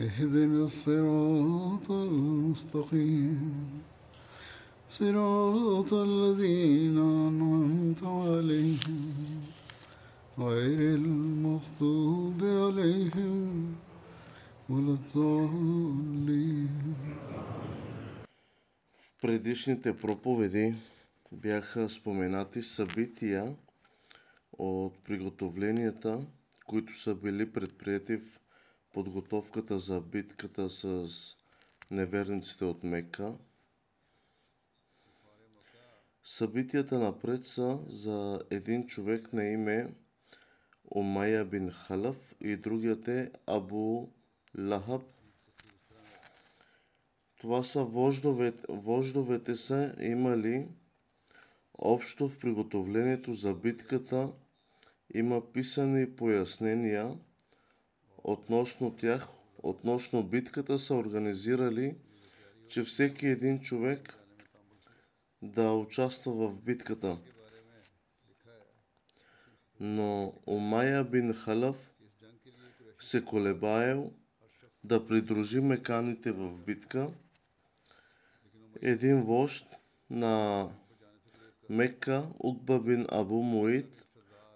اهدنا الصراط المستقيم صراط الذين أنعمت عليهم غير المغضوب عليهم ولا الضالين В предишните проповеди бяха споменати събития от приготовленията, които са били предприяти в подготовката за битката с неверниците от Мека. Събитията напред са за един човек на име Омая бин Халав и другият е Абу Лахаб. Това са вождовете, вождовете са имали общо в приготовлението за битката има писани пояснения относно тях, относно битката са организирали, че всеки един човек да участва в битката. Но Омая бин Халав се колебаел да придружи меканите в битка. Един вожд на Мекка, Укба бин Абу Муид,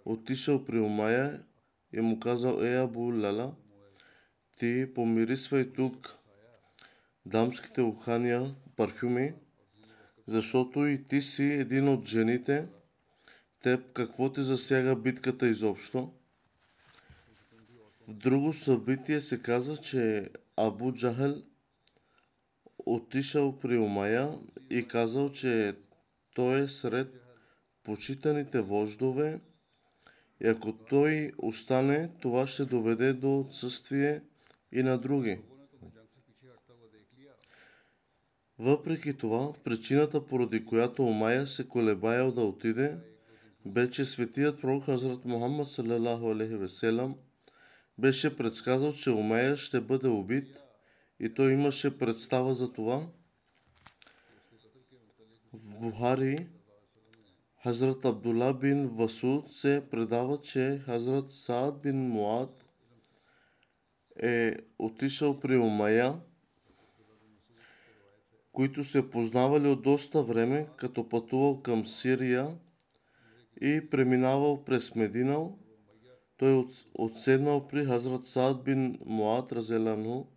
отишъл при Омая и му казал, е Абу Лала, ти помирисвай тук дамските ухания, парфюми, защото и ти си един от жените, теб какво ти засяга битката изобщо? В друго събитие се каза, че Абу Джахел отишъл при Омая и казал, че той е сред почитаните вождове и ако той остане, това ще доведе до отсъствие и на други. Въпреки това, причината поради която Омая се колебаял да отиде, бе, че светият пророк Хазрат Мухаммад веселам беше предсказал, че Омая ще бъде убит и той имаше представа за това. В Бухари Хазрат Абдулла бин Васуд се предава, че Хазрат Саад бин Муад е отишъл при Омая, които се познавали от доста време, като пътувал към Сирия и преминавал през Мединал. Той отседнал при Хазрат Саад бин Муад Разелану.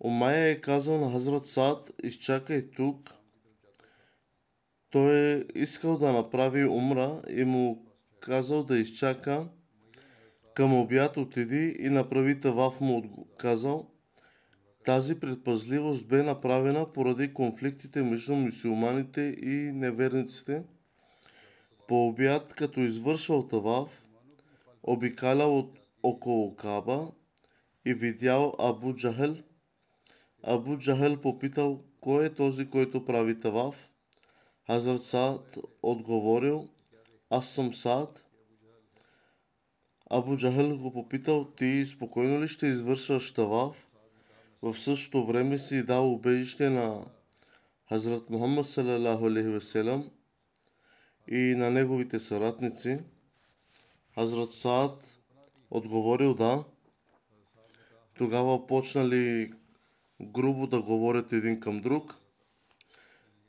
Омая е казал на Хазрат Саад, изчакай тук. Той е искал да направи умра и му казал да изчака. Към обяд отиди и направи таваф му казал. Тази предпазливост бе направена поради конфликтите между мусулманите и неверниците. По обяд, като извършвал таваф, обикалял от около Каба и видял Абу Джахел. Абу Джахел попитал, кой е този, който прави таваф? Хазрат Саад отговорил, аз съм Саад. Абу Джахел го попитал, ти спокойно ли ще извършваш таваф? В същото време си дал убежище на Хазрат Мухаммад салалаху веселам и на неговите съратници. Хазрат Саад отговорил да. Тогава почнали грубо да говорят един към друг.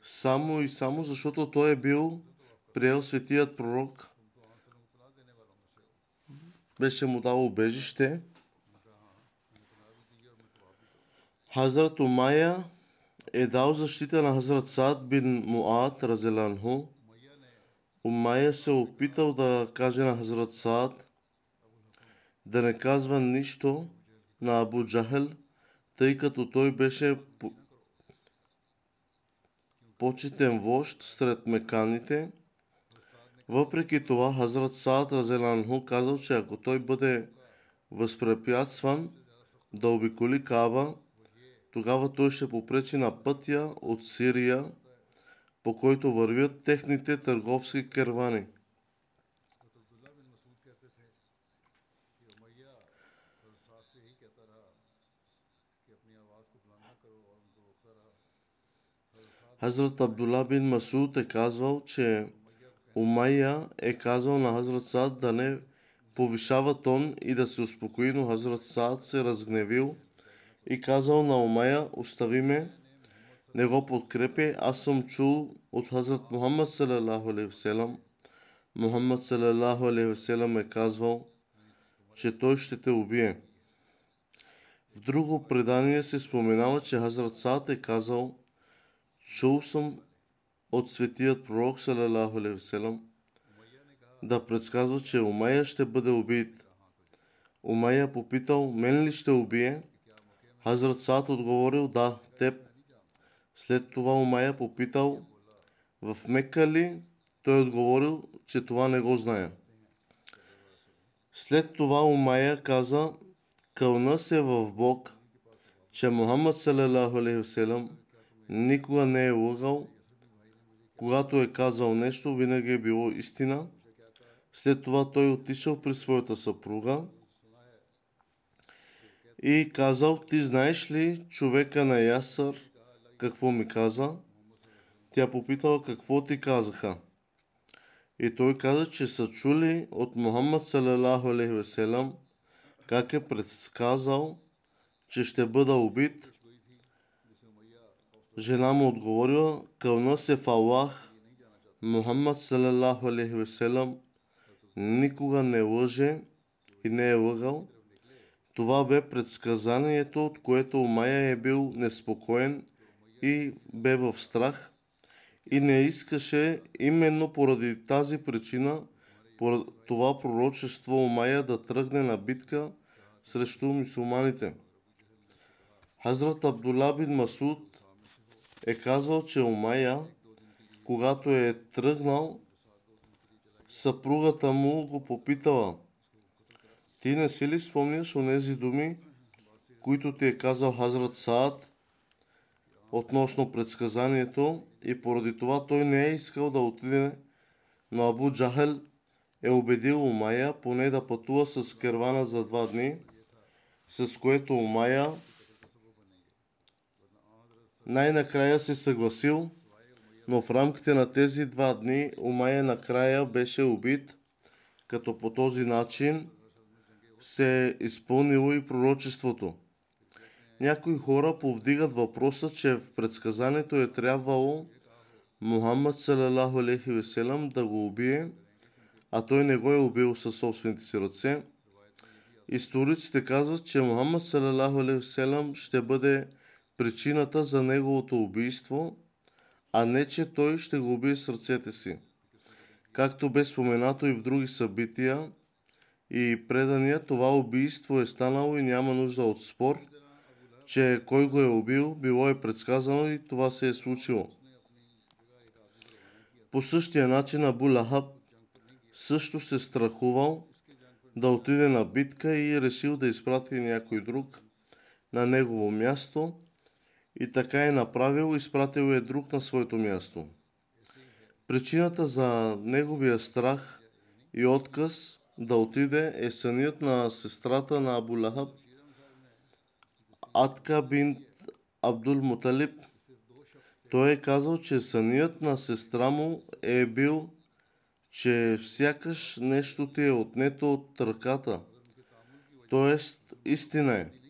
Само и само защото той е бил приел светият пророк. Беше му дал убежище. Хазрат Умая е дал защита на Хазрат Саад бин Муад Разеланху. Умайя се опитал да каже на Хазрат Саад да не казва нищо на Абу Джахел, тъй като той беше почетен вожд сред меканите. Въпреки това, Хазрат Саад Разеланху казал, че ако той бъде възпрепятстван да обиколи Каба, тогава той ще попречи на пътя от Сирия, по който вървят техните търговски кервани. Хазрат Абдула бин Масуд е казвал, че Умайя е казал на Хазрат Саад да не повишава тон и да се успокои, но Хазрат Саад се разгневил и казал на Умайя, остави ме, не го подкрепи, аз съм чул от Хазрат Мухаммад салалаху алейхи вселам. Мухаммад салалаху алейхи вселам е казвал, че той ще те убие. В друго предание се споменава, че Хазрат Саад е казал, чул съм от светият пророк салалаху алейхи вселам да предсказва, че Умайя ще бъде убит. Умайя попитал, мен ли ще убие? Хазрат Саад отговорил, да, теб. След това Умайя попитал, в Мекка ли? Той отговорил, че това не го знае. След това Умайя каза, кълна се в Бог, че Мухаммад салалаху алейхи никога не е лъгал, когато е казал нещо, винаги е било истина. След това той отишъл при своята съпруга и казал, ти знаеш ли човека на Ясър какво ми каза? Тя попитала какво ти казаха. И той каза, че са чули от Мухаммад салалаху алейхи как е предсказал, че ще бъда убит. Жена му отговорила, кълна се в Аллах, Мухаммад салалаху алейхи веселам никога не лъже и не е лъгал. Това бе предсказанието, от което Умая е бил неспокоен и бе в страх и не искаше именно поради тази причина, поради това пророчество Умая да тръгне на битка срещу мусулманите. Хазрат Абдулла бин Масуд е казвал, че Умая, когато е тръгнал, съпругата му го попитала. Ти не си ли спомняш онези думи, които ти е казал Хазрат Саад относно предсказанието и поради това той не е искал да отиде, но Абу Джахел е убедил Умая поне да пътува с кервана за два дни, с което Умая най-накрая се съгласил, но в рамките на тези два дни Умая накрая беше убит, като по този начин се е изпълнило и пророчеството. Някои хора повдигат въпроса, че в предсказанието е трябвало Мухаммад салалаху алейхи веселам да го убие, а той не го е убил със собствените си ръце. Историците казват, че Мухаммад салалаху алейхи веселам ще бъде причината за неговото убийство, а не че той ще го убие с ръцете си. Както бе споменато и в други събития и предания, това убийство е станало и няма нужда от спор, че кой го е убил, било е предсказано и това се е случило. По същия начин Абу Лахаб също се страхувал да отиде на битка и решил да изпрати някой друг на негово място и така е направил, изпратил е друг на своето място. Причината за неговия страх и отказ да отиде е сънят на сестрата на Абу Лахаб, Атка бин Абдул Муталиб. Той е казал, че сънят на сестра му е бил, че сякаш нещо ти е отнето от ръката. Тоест, истина е.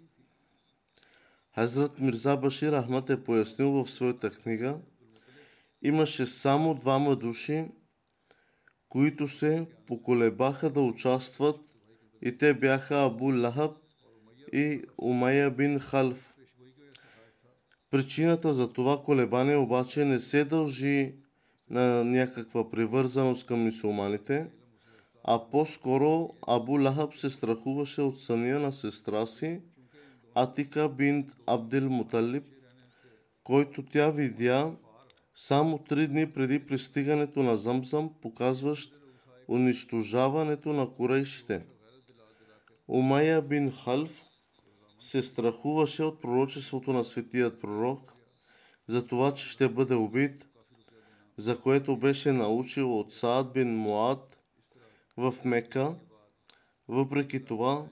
Хазрат Мирза Башир Ахмад е пояснил в своята книга, имаше само двама души, които се поколебаха да участват и те бяха Абу Лахаб и Умайя бин Халф. Причината за това колебание обаче не се дължи на някаква привързаност към мусулманите, а по-скоро Абу Лахаб се страхуваше от съня на сестра си, Атика бин Абдел Муталиб, който тя видя само три дни преди пристигането на Замзам, показващ унищожаването на корейшите. Умая бин Халф се страхуваше от пророчеството на светият пророк, за това, че ще бъде убит, за което беше научил от Саад бин Муад в Мека. Въпреки това,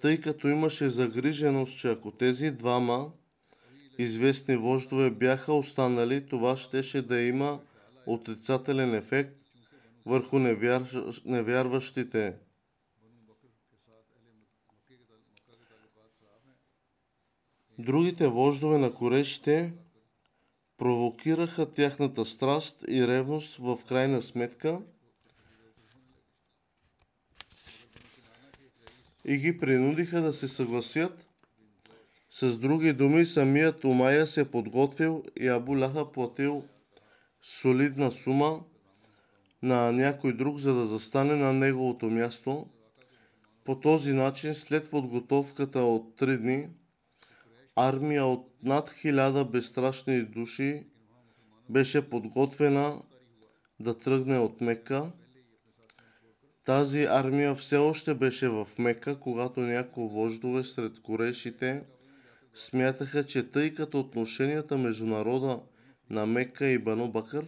тъй като имаше загриженост, че ако тези двама известни вождове бяха останали, това щеше да има отрицателен ефект върху невяр... невярващите. Другите вождове на корешите провокираха тяхната страст и ревност в крайна сметка и ги принудиха да се съгласят. С други думи, самият Умая се подготвил и Абу Лаха платил солидна сума на някой друг, за да застане на неговото място. По този начин, след подготовката от три дни, армия от над хиляда безстрашни души беше подготвена да тръгне от Мека. Тази армия все още беше в Мека, когато някои вождове сред корешите смятаха, че тъй като отношенията между народа на Мека и Бану Бакър,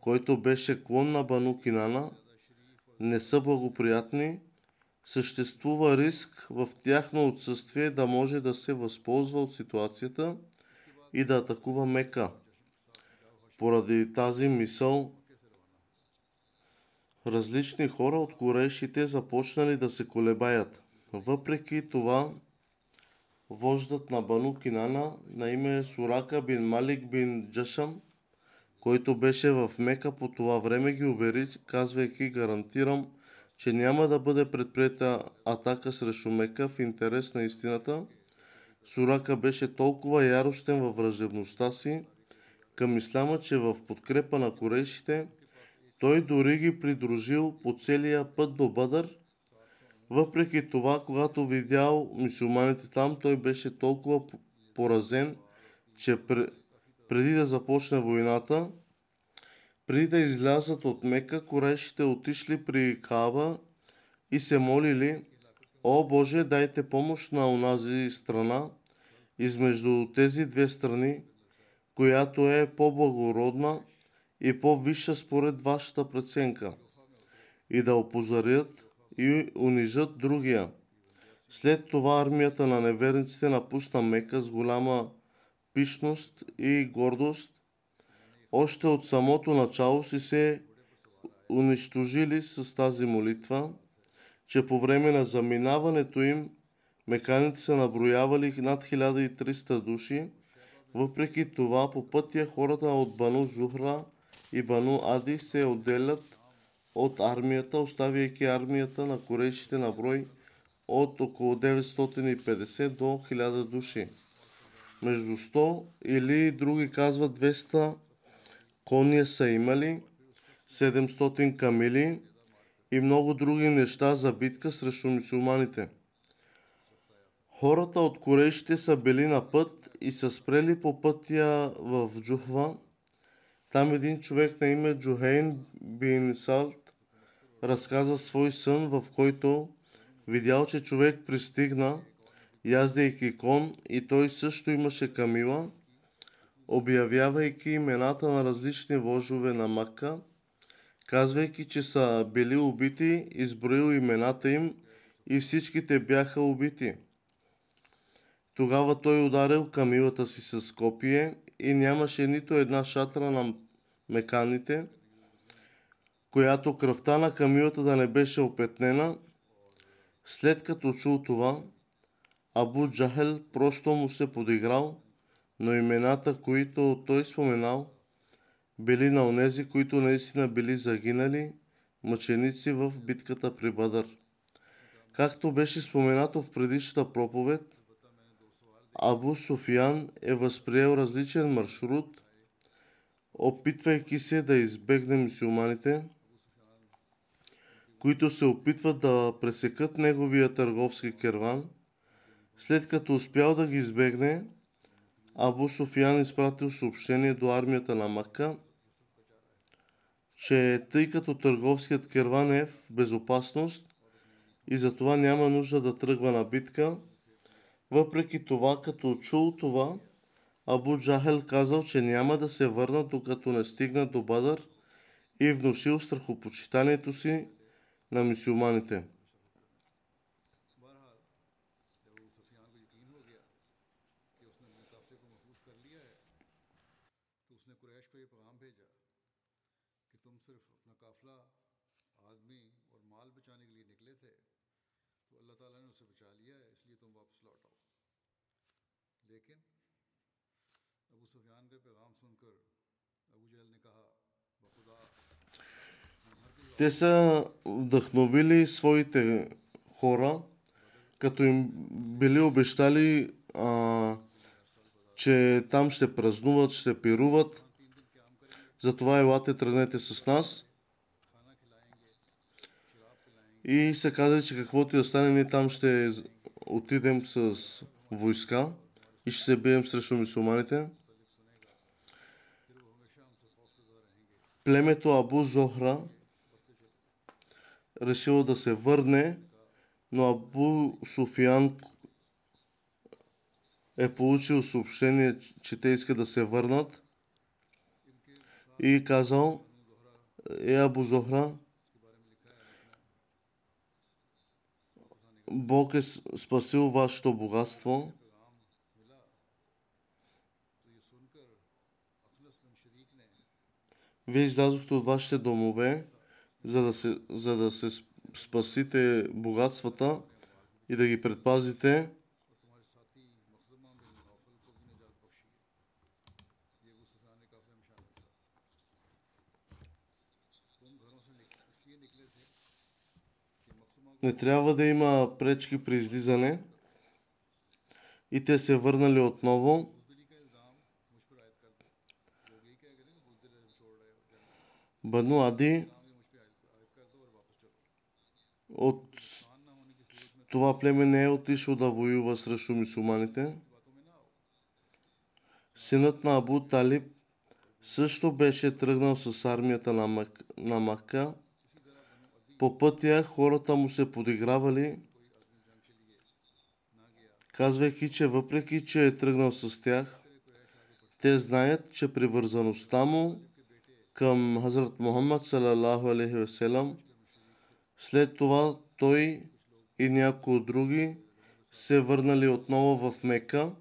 който беше клон на Бану Кинана, не са благоприятни, съществува риск в тяхно отсъствие да може да се възползва от ситуацията и да атакува Мека. Поради тази мисъл, различни хора от корешите започнали да се колебаят. Въпреки това, вождат на Бану Кинана на име Сурака бин Малик бин Джашам, който беше в Мека по това време, ги увери, казвайки гарантирам, че няма да бъде предприета атака срещу Мека в интерес на истината. Сурака беше толкова яростен във враждебността си към исляма, че в подкрепа на корейшите той дори ги придружил по целия път до Бадър. Въпреки това, когато видял мусулманите там, той беше толкова поразен, че преди да започне войната, преди да излязат от Мека, корешите отишли при Кава и се молили, О Боже, дайте помощ на онази страна, измежду тези две страни, която е по-благородна и по-висша според вашата преценка, и да опозарят и унижат другия. След това армията на неверниците напусна Мека с голяма пишност и гордост още от самото начало си се унищожили с тази молитва, че по време на заминаването им меканите са наброявали над 1300 души. Въпреки това, по пътя хората от Бану Зухра и Бану Ади се отделят от армията, оставяйки армията на корейшите на брой от около 950 до 1000 души. Между 100 или други казват 200 кония са имали, 700 камили и много други неща за битка срещу мусулманите. Хората от корейшите са били на път и са спрели по пътя в Джухва. Там един човек на име Джухейн бин Салт разказа свой сън, в който видял, че човек пристигна, яздейки кон и той също имаше камила – обявявайки имената на различни вожове на Мака, казвайки, че са били убити, изброил имената им и всичките бяха убити. Тогава той ударил камилата си с копие и нямаше нито една шатра на меканите, която кръвта на камилата да не беше опетнена. След като чул това, Абу Джахел просто му се подиграл но имената, които той споменал, били на онези, които наистина били загинали, мъченици в битката при Бадър. Както беше споменато в предишната проповед, Абу Суфиян е възприел различен маршрут, опитвайки се да избегне мусулманите, които се опитват да пресекат неговия търговски керван. След като успял да ги избегне, Абу Суфиян изпратил съобщение до армията на Макка, че тъй като търговският керван е в безопасност и затова няма нужда да тръгва на битка, въпреки това, като чул това, Абу Джахел казал, че няма да се върна, докато не стигна до Бадър и внушил страхопочитанието си на мисюлманите. لیکن те са вдъхновили своите хора, като им били обещали, а, че там ще празнуват, ще пируват. Затова елате, тръгнете с нас. И се казали, че каквото и да стане, ние там ще отидем с войска и ще се бием срещу мусулманите. Племето Абу Зохра решило да се върне, но Абу Суфиян е получил съобщение, че те искат да се върнат и казал, е Абу Зохра, Бог е спасил вашето богатство. Вие излязохте от вашите домове, за да се, за да се спасите богатствата и да ги предпазите. Не трябва да има пречки при излизане. И те се върнали отново Бану Ади от това племе не е отишло да воюва срещу мусулманите. Синът на Абу Талиб също беше тръгнал с армията на, Мак, на Мака. По пътя хората му се подигравали, казвайки, че въпреки, че е тръгнал с тях, те знаят, че привързаността му към Хазрат Мухаммад салалаху алейхи веселам. След това той и някои други се върнали отново в Мека.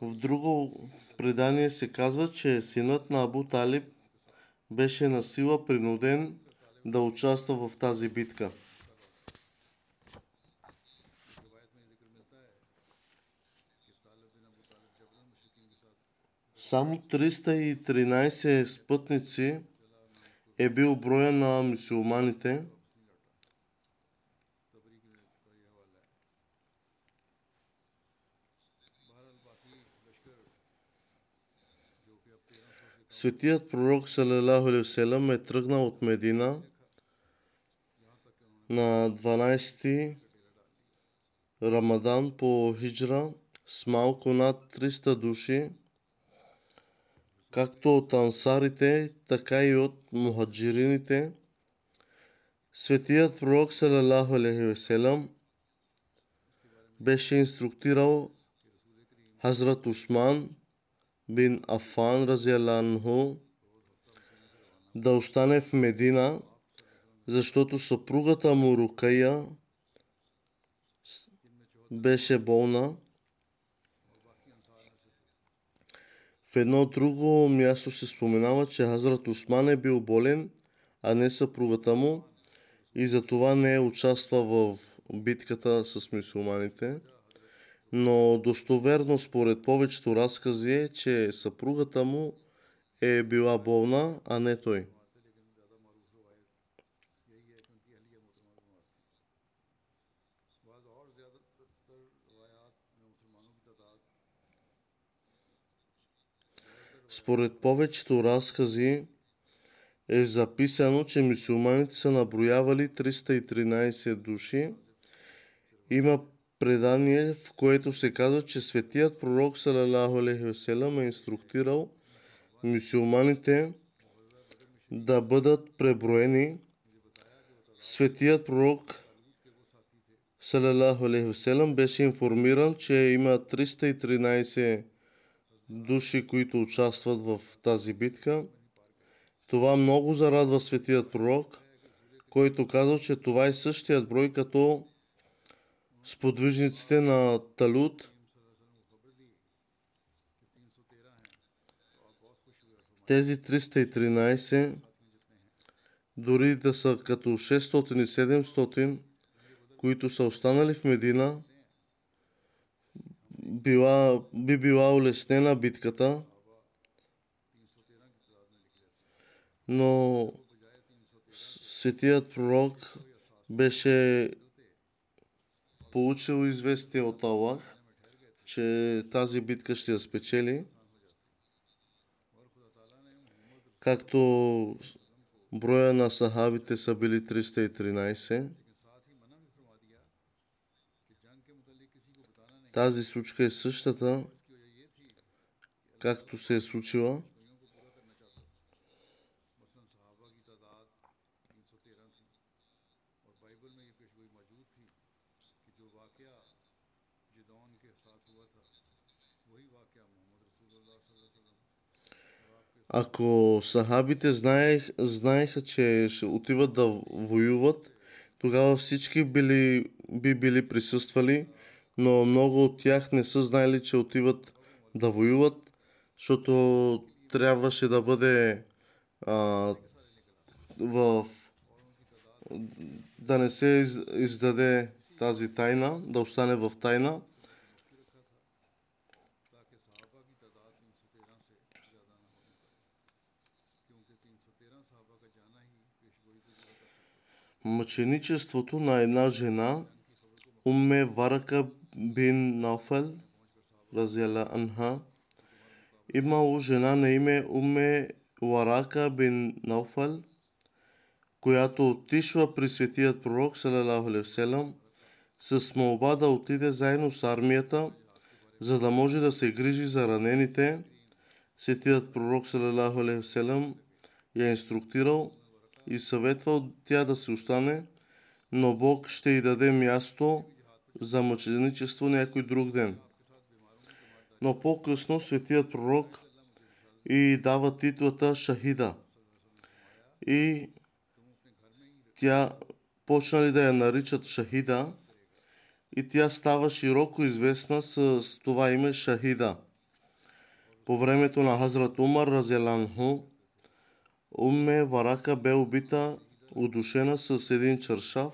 В друго предание се казва, че синът на Абу Талиб беше на сила принуден да участва в тази битка. Само 313 спътници е бил броя на мусулманите. Светият пророк Салалаху е тръгнал от Медина на 12 Рамадан по хиджра с малко над 300 души както от ансарите, така и от мухаджирините. Светият пророк салалаху алейхи беше инструктирал Хазрат Усман бин Афан разиаланху да остане в Медина, защото съпругата му Рукая беше болна. Едно друго място се споменава, че Хазрат Осман е бил болен, а не съпругата му и затова не е участвал в битката с мусулманите. Но достоверно според повечето разкази е, че съпругата му е била болна, а не той. Според повечето разкази е записано, че мусулманите са наброявали 313 души. Има предание, в което се казва, че светият пророк салалаху алейхи веселам е инструктирал мусулманите да бъдат преброени. Светият пророк салалаху алейхи веселам беше информиран, че има 313 души, които участват в тази битка. Това много зарадва светият пророк, който казва, че това е същият брой като сподвижниците на Талут. Тези 313, дори да са като 600 и 700, които са останали в Медина, била, би била улеснена битката, но светият пророк беше получил известие от Аллах, че тази битка ще я спечели, както броя на сахабите са били 313. Тази случка е същата, както се е случила. Ако сахабите знаех, знаеха, че ще отиват да воюват, тогава всички били, би били присъствали но много от тях не са знаели, че отиват да воюват, защото трябваше да бъде а, в да не се из, издаде тази тайна, да остане в тайна. Мъченичеството на една жена уме Варака бин Науфел, разяла Анха, имало жена на име Умме Варака бин Науфел, която отишла при светият пророк, салалаху с молба да отиде заедно с армията, за да може да се грижи за ранените. Светият пророк, я инструктирал и съветвал тя да се остане, но Бог ще й даде място за мъченичество някой друг ден. Но по-късно светият пророк и дава титлата Шахида. И тя почнали да я наричат Шахида и тя става широко известна с това име Шахида. По времето на Хазрат Умар Разеланху, Умме Варака бе убита, удушена с един чаршав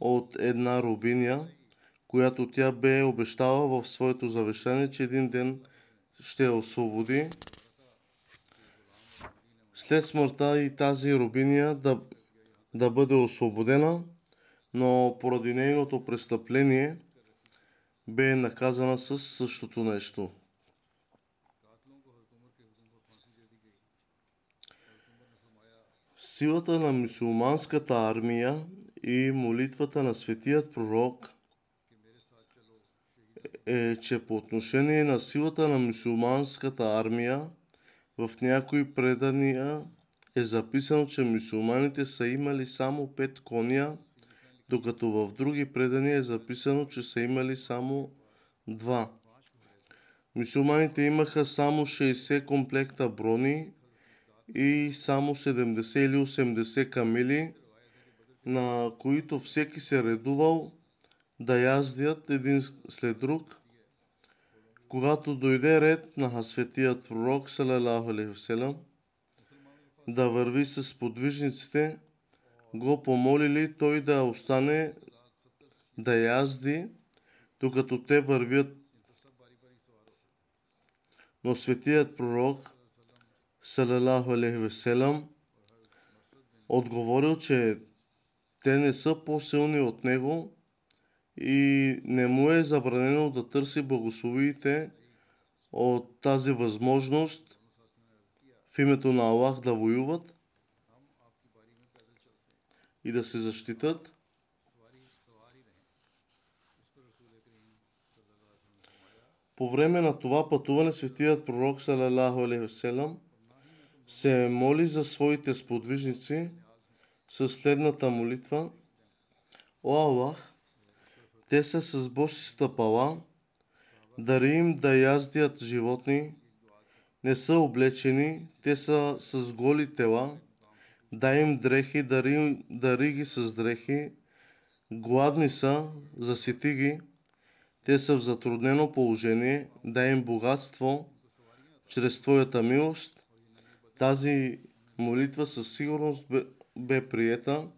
от една рубиня, която тя бе обещала в своето завещание, че един ден ще я освободи. След смъртта и тази рубиня да, да бъде освободена, но поради нейното престъпление бе наказана с същото нещо. Силата на мусулманската армия и молитвата на светият пророк е, че по отношение на силата на мусулманската армия в някои предания е записано, че мусулманите са имали само пет коня, докато в други предания е записано, че са имали само два. Мусулманите имаха само 60 комплекта брони и само 70 или 80 камили, на които всеки се редувал да яздят един след друг. Когато дойде ред на светият пророк, салалаху да върви с подвижниците, го помолили той да остане да язди, докато те вървят. Но светият пророк, салалаху алейхи отговорил, че те не са по-силни от него и не му е забранено да търси благословиите от тази възможност в името на Аллах да воюват и да се защитат. По време на това пътуване светият пророк салалаху се моли за своите сподвижници със следната молитва. О Аллах, те са с боси стъпала, дари им да яздят животни, не са облечени, те са с голи тела, дай им дрехи, дари, дари ги с дрехи, гладни са, засети ги, те са в затруднено положение, дай им богатство чрез Твоята милост. Тази молитва със сигурност бе, бе приета,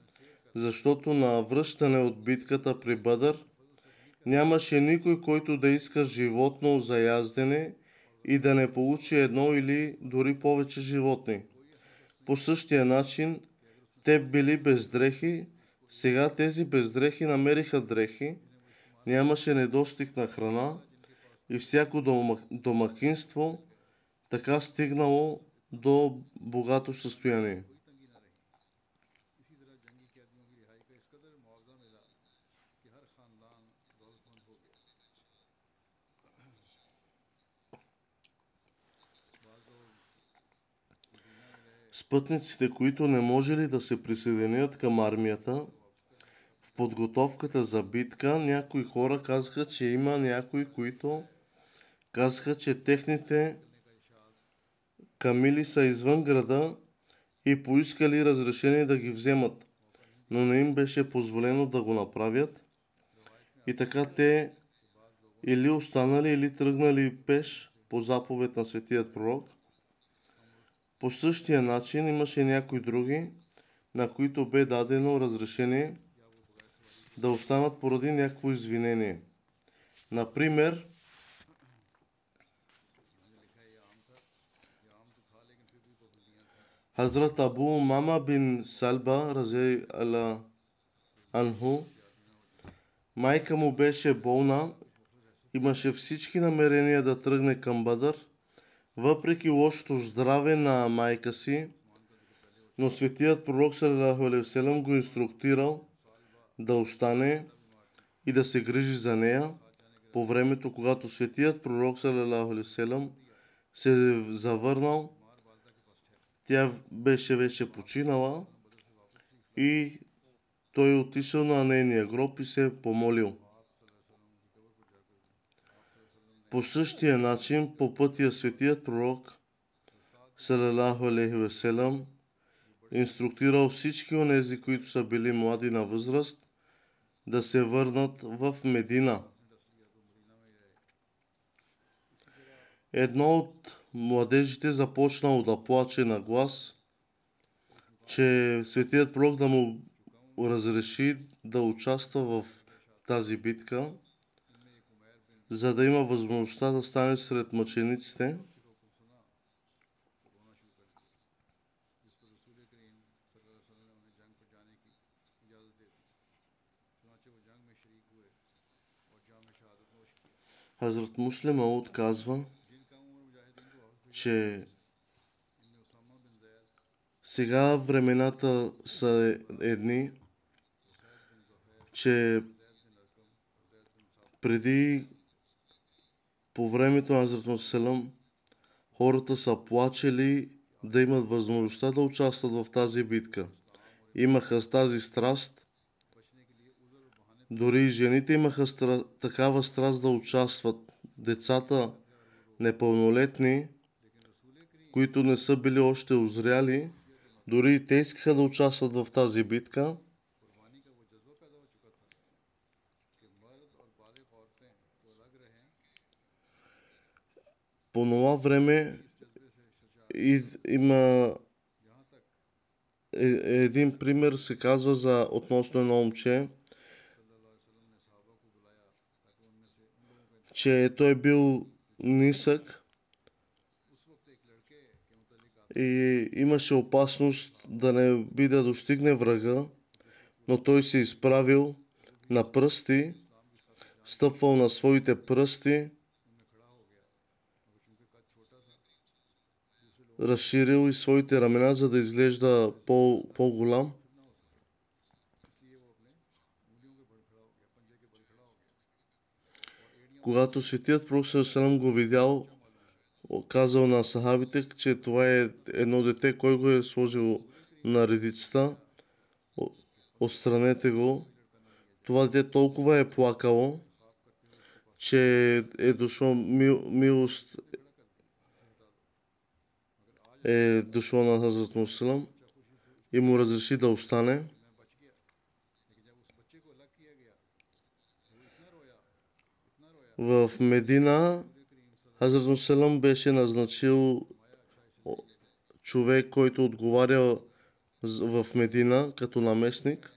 защото на връщане от битката при Бъдър нямаше никой, който да иска животно за яздене и да не получи едно или дори повече животни. По същия начин те били без дрехи, сега тези бездрехи намериха дрехи, нямаше недостиг на храна и всяко домакинство така стигнало до богато състояние. Спътниците, които не можели да се присъединят към армията, в подготовката за битка, някои хора казаха, че има някои, които казаха, че техните камили са извън града и поискали разрешение да ги вземат, но не им беше позволено да го направят. И така те или останали, или тръгнали пеш по заповед на светият пророк. По същия начин имаше някои други, на които бе дадено разрешение да останат поради някакво извинение. Например, Хазрат Абу Мама бин Салба, рази Ала Анху, майка му беше болна, имаше всички намерения да тръгне към Бадър, въпреки лошото здраве на майка си, но светият пророк Салалаху го инструктирал да остане и да се грижи за нея по времето, когато светият пророк Салалаху се завърнал тя беше вече починала и той отишъл на нейния гроб и се помолил. По същия начин, по пътя светият пророк, салалаху алейхи веселам, инструктирал всички онези, които са били млади на възраст, да се върнат в Медина. Едно от младежите започнал да плаче на глас, че светият пророк да му разреши да участва в тази битка, за да има възможността да стане сред мъчениците. Хазрат Муслима отказва, че сега времената са едни, че преди по времето на Азрат хората са плачели да имат възможността да участват в тази битка. Имаха тази страст, дори и жените имаха стра... такава страст да участват. Децата непълнолетни които не са били още озряли, дори и те искаха да участват в тази битка. По това време има е, един пример се казва за относно едно момче, че той е бил нисък и имаше опасност да не би да достигне врага, но той се изправил на пръсти, стъпвал на своите пръсти, разширил и своите ramена, за да изглежда по, по-голям. Когато светият пророк Салам го видял, казал на сахабите, че това е едно дете, кой го е сложил на редицата, отстранете го. Това дете толкова е плакало, че е дошло мил, милост е дошло на Хазрат Мусалам и му разреши да остане. В Медина Хазрат Мусалам беше назначил човек, който отговаря в Медина като наместник.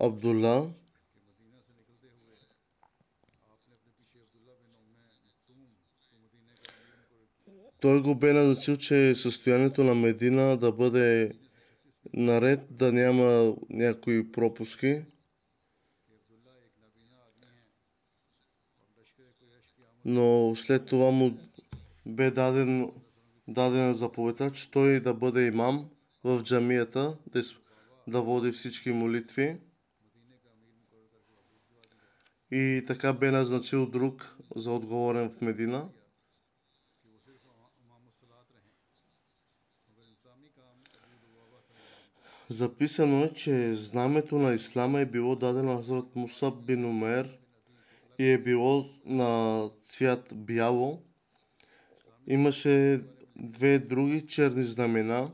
Абдулла той го бе назначил, че състоянието на Медина да бъде наред, да няма някои пропуски. Но след това му бе даден, дадена заповедта, че той да бъде имам в джамията, да, да води всички молитви. И така бе назначил друг за отговорен в Медина. Записано е, че знамето на Ислама е било дадено на Хазрат Мусаб бин Умер и е било на цвят бяло. Имаше две други черни знамена,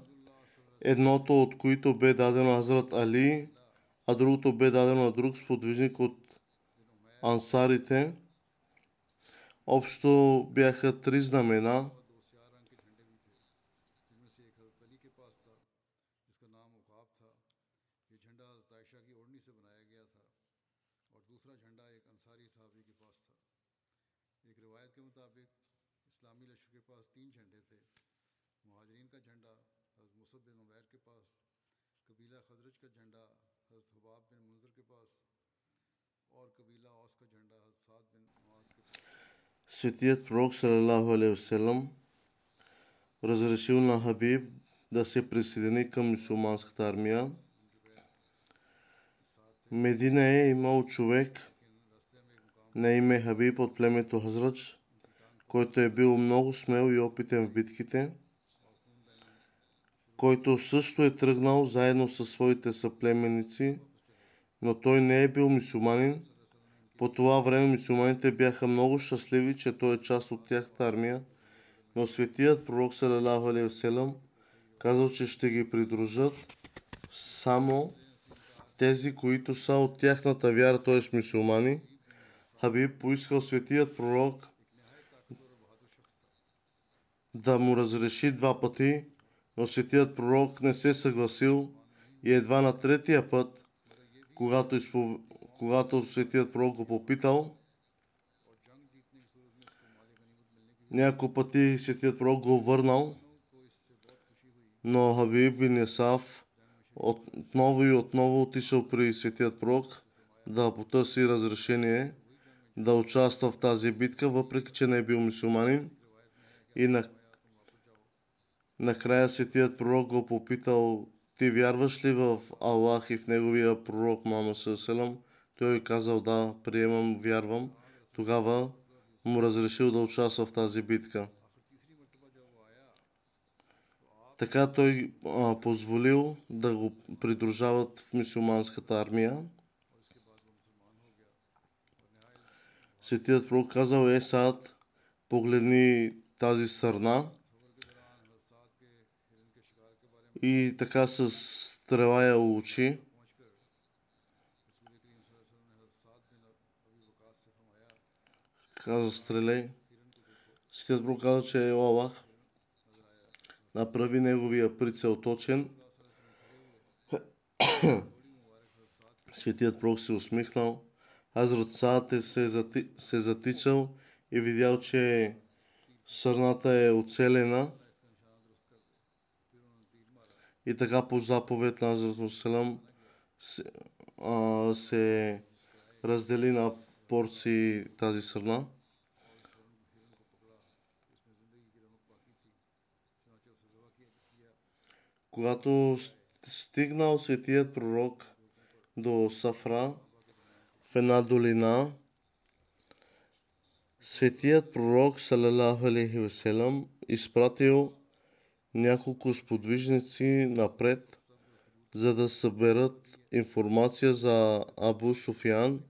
едното от които бе дадено на Хазрат Али, а другото бе дадено на друг сподвижник от ансарите. Общо бяха три знамена – Светият пророк Салалаху разрешил на Хабиб да се присъедини към мусулманската армия. Медина е имал човек на име Хабиб от племето Хазрач, който е бил много смел и опитен в битките, който също е тръгнал заедно със своите съплеменици, но той не е бил мусулманин, по това време мусулманите бяха много щастливи, че той е част от тяхната армия, но светият пророк Салалаху Алейхиселам казал, че ще ги придружат само тези, които са от тяхната вяра, т.е. мусулмани. Хабиб поискал светият пророк да му разреши два пъти, но светият пророк не се съгласил и едва на третия път, когато изпов когато светият пророк го попитал, няколко пъти светият пророк го върнал, но Хабиб бин Ясав отново и отново отишъл при светият пророк да потърси разрешение да участва в тази битка, въпреки че не е бил мусулманин. И на... накрая светият пророк го попитал, ти вярваш ли в Аллах и в неговия пророк Мама Селам? Той е казал да, приемам, вярвам. Тогава му разрешил да участва в тази битка. Така той а, позволил да го придружават в мусулманската армия. Светият пророк казал, е сад, погледни тази сърна. И така с стрела я учи. Каза стреляй. Светият Пророк каза, че е Аллах направи неговия прицел точен. Светият Пророк се усмихнал. Саад е се, зати, се затичал и видял, че сърната е оцелена. И така по заповед на Азрат Селам се, се раздели на порции тази сърна. Когато стигнал светият пророк до Сафра в една долина, светият пророк, салалаху алейхи веселам, изпратил няколко сподвижници напред, за да съберат информация за Абу Суфиян.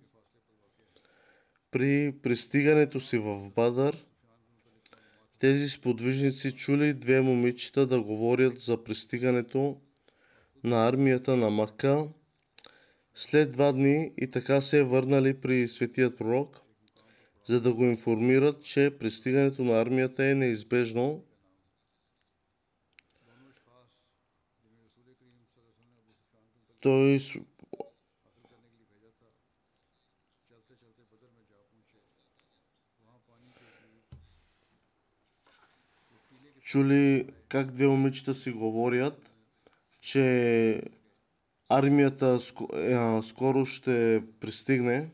При пристигането си в Бадър, тези сподвижници чули две момичета да говорят за пристигането на армията на Мака. След два дни и така се върнали при светият пророк, за да го информират, че пристигането на армията е неизбежно. Той чули как две момичета си говорят, че армията скоро ще пристигне.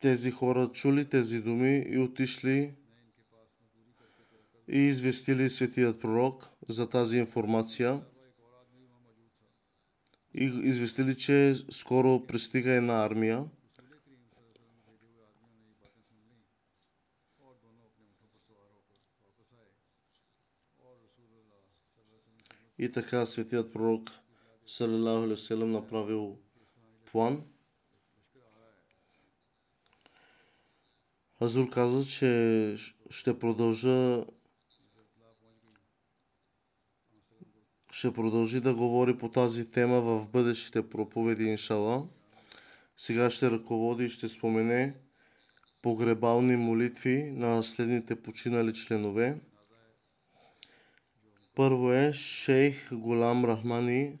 Тези хора чули тези думи и отишли и известили светият пророк за тази информация и известили, че скоро пристига една армия. И така светият пророк Салалаху Алейхи направил план. Азур каза, че ще продължа ще продължи да говори по тази тема в бъдещите проповеди, иншала. Сега ще ръководи и ще спомене погребални молитви на следните починали членове. Първо е Шейх Голам Рахмани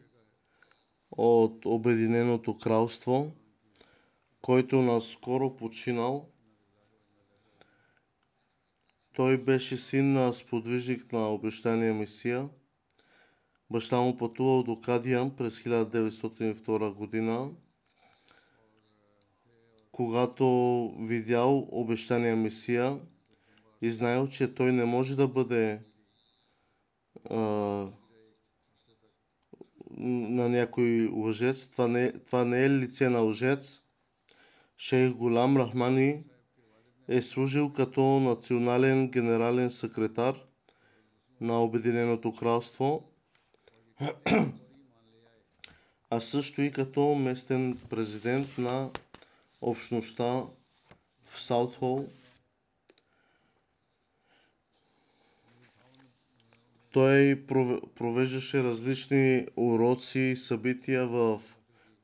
от Обединеното кралство, който наскоро починал. Той беше син на сподвижник на обещания Месия. Баща му пътувал до Кадиан през 1902 година, когато видял обещания Месия и знаел, че той не може да бъде на някой лъжец. Това не, това не е лице на лъжец. Шейх Голам Рахмани е служил като национален генерален секретар на Обединеното кралство, а също и като местен президент на общността в Саутхол. Той провеждаше различни уроци и събития в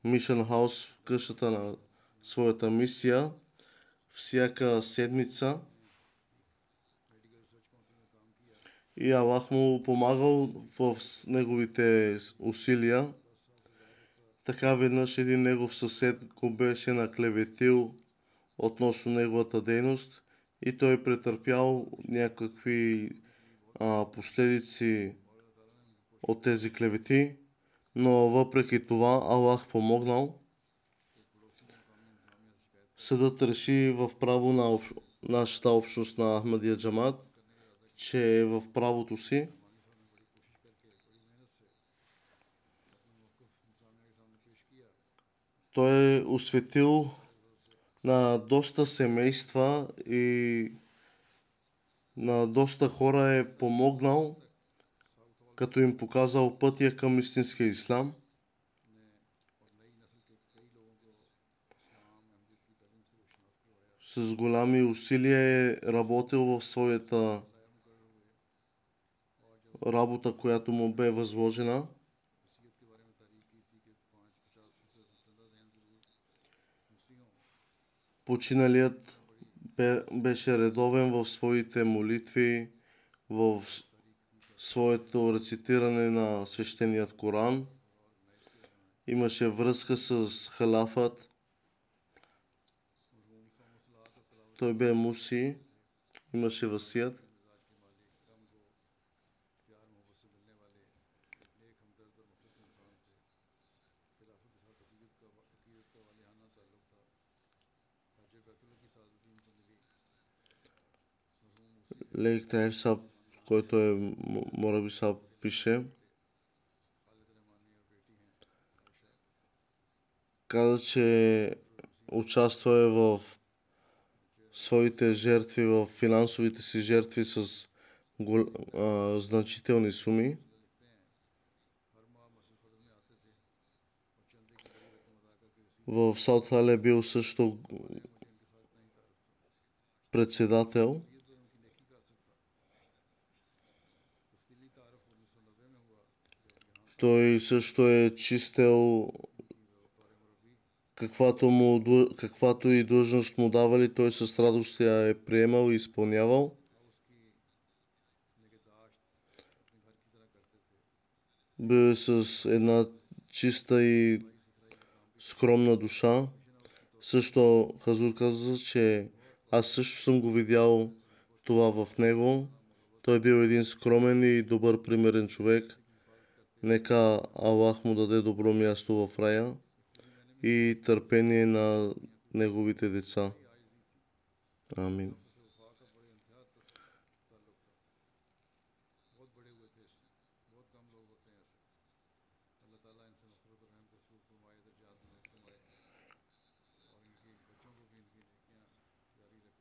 Мишен Хаус в къщата на своята мисия всяка седмица. И Аллах му помагал в неговите усилия. Така веднъж един негов съсед го беше наклеветил относно неговата дейност и той претърпял някакви последици от тези клевети, но въпреки това Аллах помогнал. Съдът реши в право на общ... нашата общност на Ахмадия Джамат, че е в правото си той е осветил на доста семейства и на доста хора е помогнал, като им показал пътя към истинския ислам. С голями усилия е работил в своята работа, която му бе възложена. Починалият беше редовен в своите молитви, в своето рецитиране на свещеният Коран имаше връзка с халафът. Той бе муси, имаше васият. Тайр Саб, който е Мораби Саб, пише. Каза, че участва е в своите жертви, в финансовите си жертви с гол, а, значителни суми. В Саутхал е бил също председател. Той също е чистел каквато, му, каквато и длъжност му давали, той с радост я е приемал и изпълнявал. Бил с една чиста и скромна душа. Също Хазур каза, че аз също съм го видял това в него. Той бил един скромен и добър примерен човек. Нека Аллах му даде добро място в рая и търпение на неговите деца. Амин.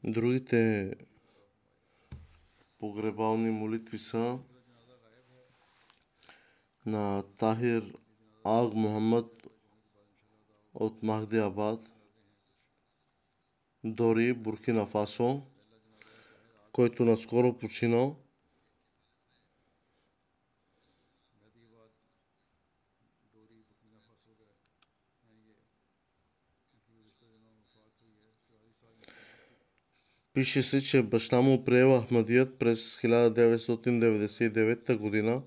Другите погребални молитви са на Тахир Аг Мухаммад от Махди Абад, Дори, Буркина Фасо, който наскоро починал. Пише се, че баща му приел Ахмадият през 1999 година,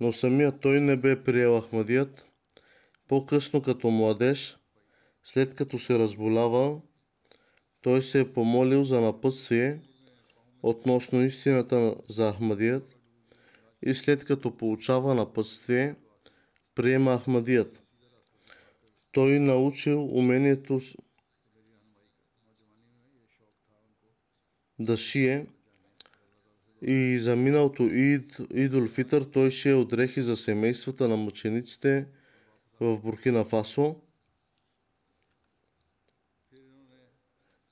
но самият той не бе приел Ахмадият, по-късно като младеж, след като се разболява, той се е помолил за напътствие относно истината за Ахмадият и след като получава напътствие, приема Ахмадият. Той научил умението да шие и за миналото Ид, Идол Фитър той шие от дрехи за семействата на мъчениците – в Буркина Фасо.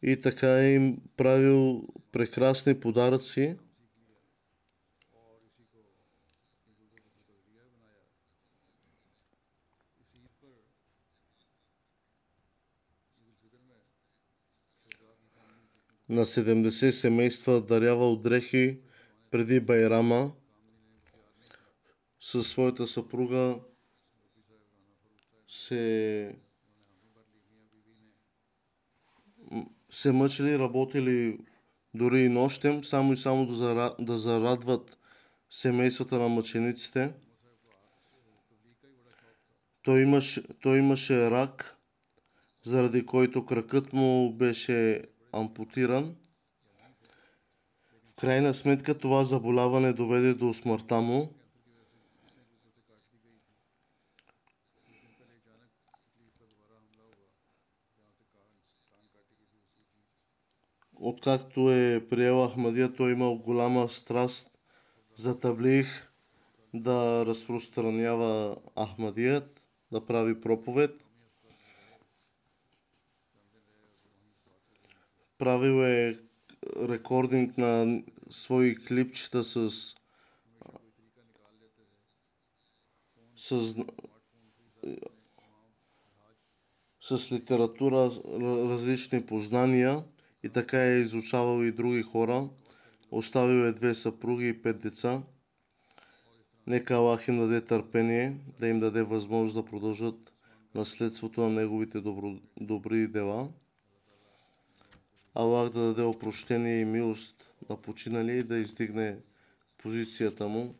И така им правил прекрасни подаръци. На 70 семейства дарявал дрехи преди Байрама със своята съпруга се се мъчили, работили дори и нощем, само и само да, зара, да зарадват семействата на мъчениците. Той имаше, той имаше рак, заради който кракът му беше ампутиран. В крайна сметка това заболяване доведе до смъртта му. откакто е приел Ахмадия, той имал голяма страст за таблих да разпространява Ахмадият, да прави проповед. Правил е рекординг на свои клипчета с с с литература, различни познания и така е изучавал и други хора. Оставил е две съпруги и пет деца. Нека Аллах им даде търпение, да им даде възможност да продължат наследството на неговите добро, добри дела. Аллах да даде опрощение и милост на починали и да издигне позицията му.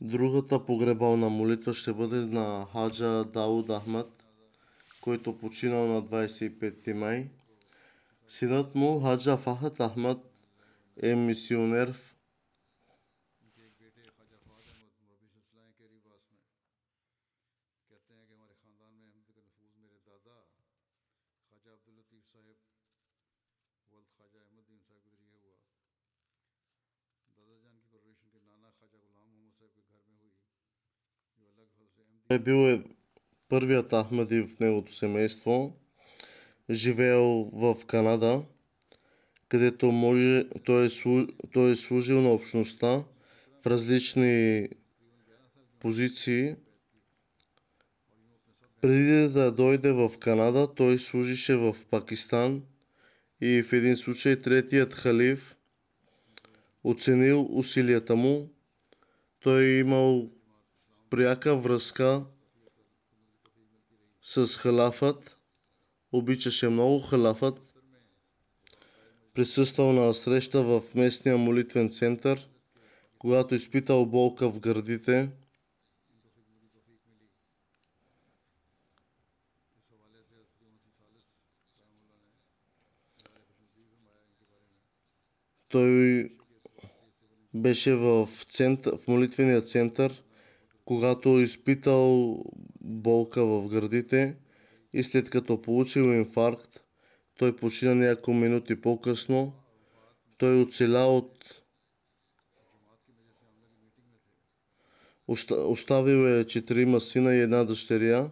Другата погребална молитва ще бъде на Хаджа Дауд Ахмад, който починал на 25 май. Синът му, Хаджа Фахат Ахмад, е мисионер в Той бил е първият Ахмади в неговото семейство, живеел в Канада, където може, той, е, той е служил на общността в различни позиции. Преди да дойде в Канада, той служише в Пакистан и в един случай третият халиф оценил усилията му. Той е имал пряка връзка с халафът. Обичаше много халафът. Присъствал на среща в местния молитвен център, когато изпитал болка в гърдите. Той беше в, център, в молитвения център – когато изпитал болка в гърдите и след като получил инфаркт, той почина няколко минути по-късно. Той оцеля от Оста- Оставил е четирима сина и една дъщеря,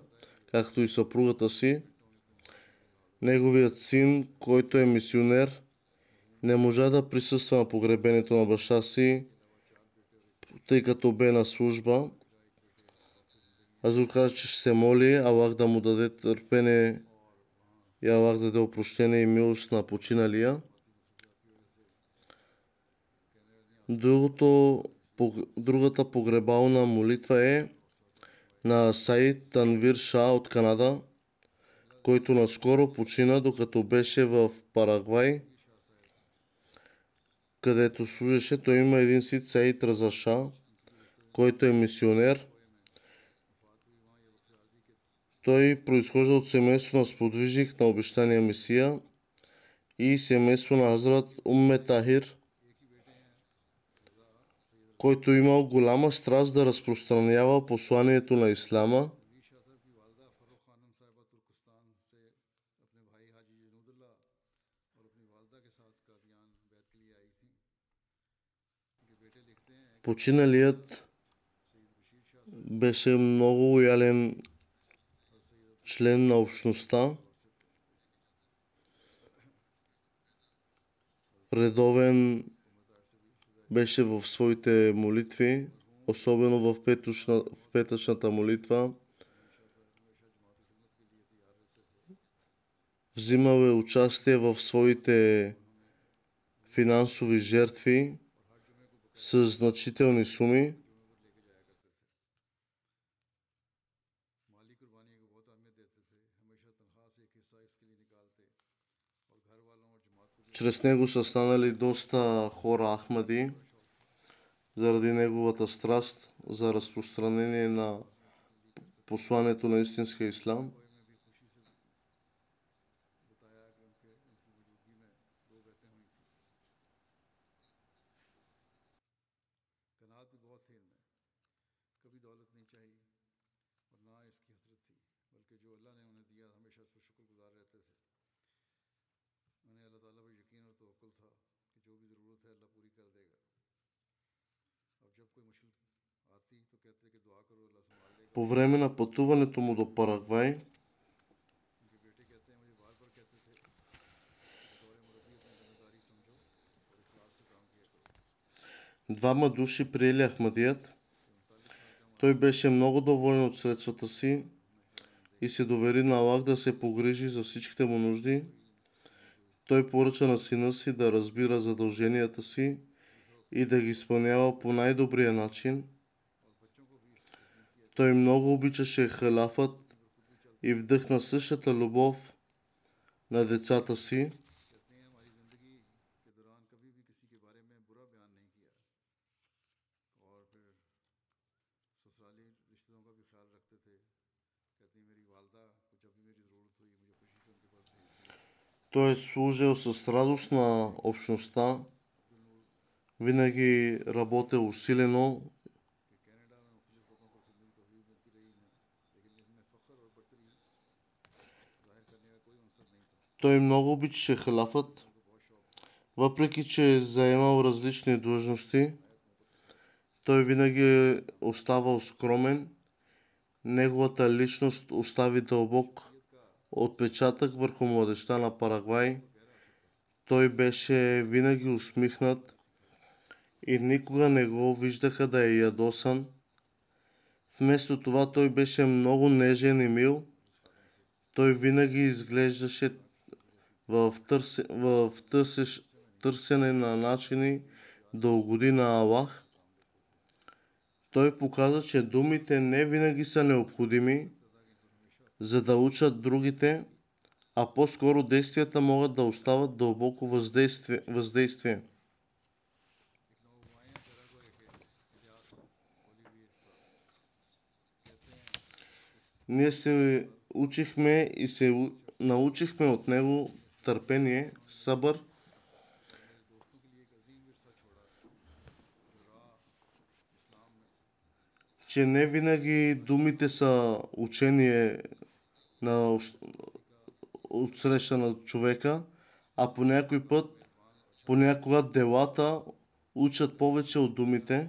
както и съпругата си. Неговият син, който е мисионер, не можа да присъства на погребението на баща си, тъй като бе на служба. Аз го казах, че ще се моли Аллах да му даде търпение и Аллах да даде опрощение и милост на починалия. Другото, другата погребална молитва е на Саид Танвир Ша от Канада, който наскоро почина, докато беше в Парагвай, където служеше. Той има един си Саид Разаша, който е мисионер. Той произхожда от семейство на сподвижник на обещания Месия и семейство на Азрат Умме Тахир, който имал голяма страст да разпространява посланието на Ислама – починалият беше много лоялен член на общността, редовен беше в своите молитви, особено в, петъчна, в петъчната молитва. Взимал е участие в своите финансови жертви с значителни суми. Чрез него са станали доста хора Ахмади, заради неговата страст за разпространение на посланието на истинския ислам. по време на пътуването му до Парагвай, двама души приели Ахмадият. Той беше много доволен от средствата си и се довери на Аллах да се погрижи за всичките му нужди. Той поръча на сина си да разбира задълженията си и да ги изпълнява по най-добрия начин – той много обичаше халафът и вдъхна същата любов на децата си. Той е служил с радост на общността, винаги работил усилено Той много обичаше халафът, въпреки че е заемал различни длъжности. Той винаги е оставал скромен. Неговата личност остави дълбок отпечатък върху младеща на Парагвай. Той беше винаги усмихнат и никога не го виждаха да е ядосан. Вместо това той беше много нежен и мил. Той винаги изглеждаше в, търсе, в търсеш, търсене на начини да угоди на Аллах, той показа, че думите не винаги са необходими, за да учат другите, а по-скоро действията могат да остават дълбоко въздействие. въздействие. Ние се учихме и се научихме от него търпение, събър, че не винаги думите са учение на отсреща на човека, а по някой път, понякога делата учат повече от думите.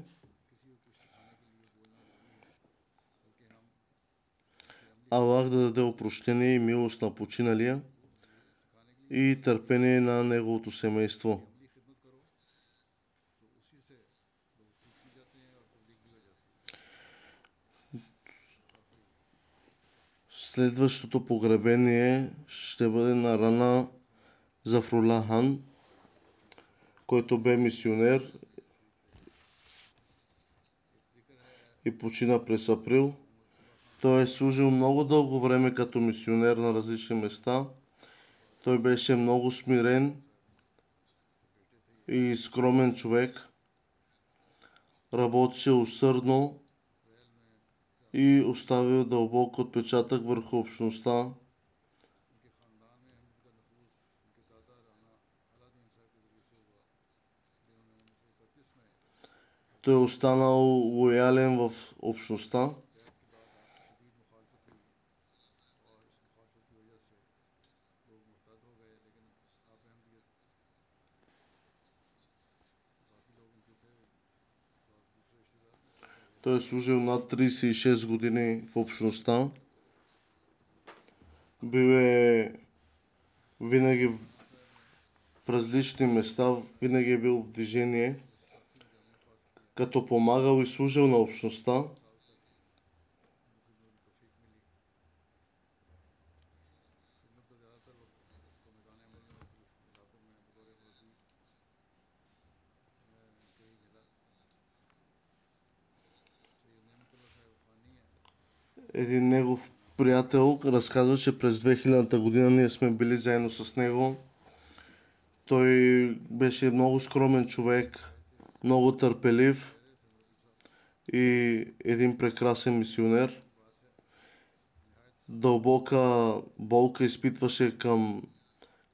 Аллах да даде опрощение и милост на починалия и търпение на неговото семейство. Следващото погребение ще бъде на Рана Зафрула Хан, който бе мисионер и почина през април. Той е служил много дълго време като мисионер на различни места – той беше много смирен и скромен човек. Работеше усърдно и оставил дълбок отпечатък върху общността. Той е останал лоялен в общността. Той е служил над 36 години в общността. Бил е винаги в, различни места, винаги е бил в движение, като помагал и служил на общността. Един негов приятел разказва, че през 2000-та година ние сме били заедно с него. Той беше много скромен човек, много търпелив и един прекрасен мисионер. Дълбока болка изпитваше към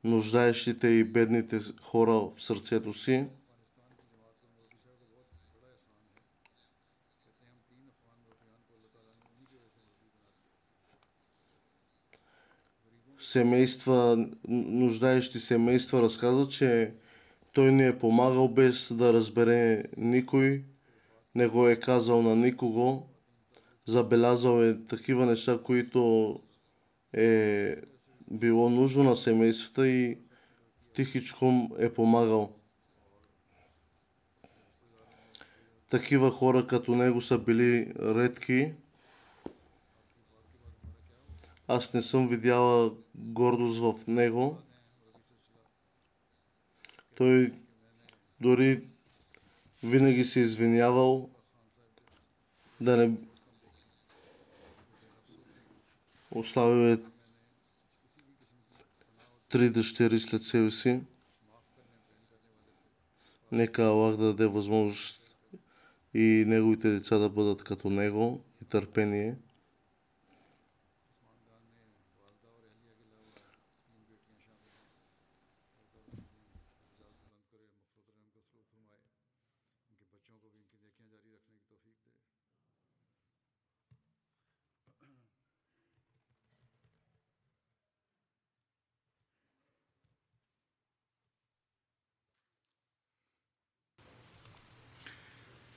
нуждаещите и бедните хора в сърцето си. Семейства, нуждаещи семейства, разказа, че той ни е помагал без да разбере никой, не го е казал на никого, забелязал е такива неща, които е било нужно на семействата и тихичко е помагал. Такива хора като него са били редки. Аз не съм видяла гордост в него. Той дори винаги се извинявал да не оставил е три дъщери след себе си. Нека Аллах да даде възможност и неговите деца да бъдат като него и търпение.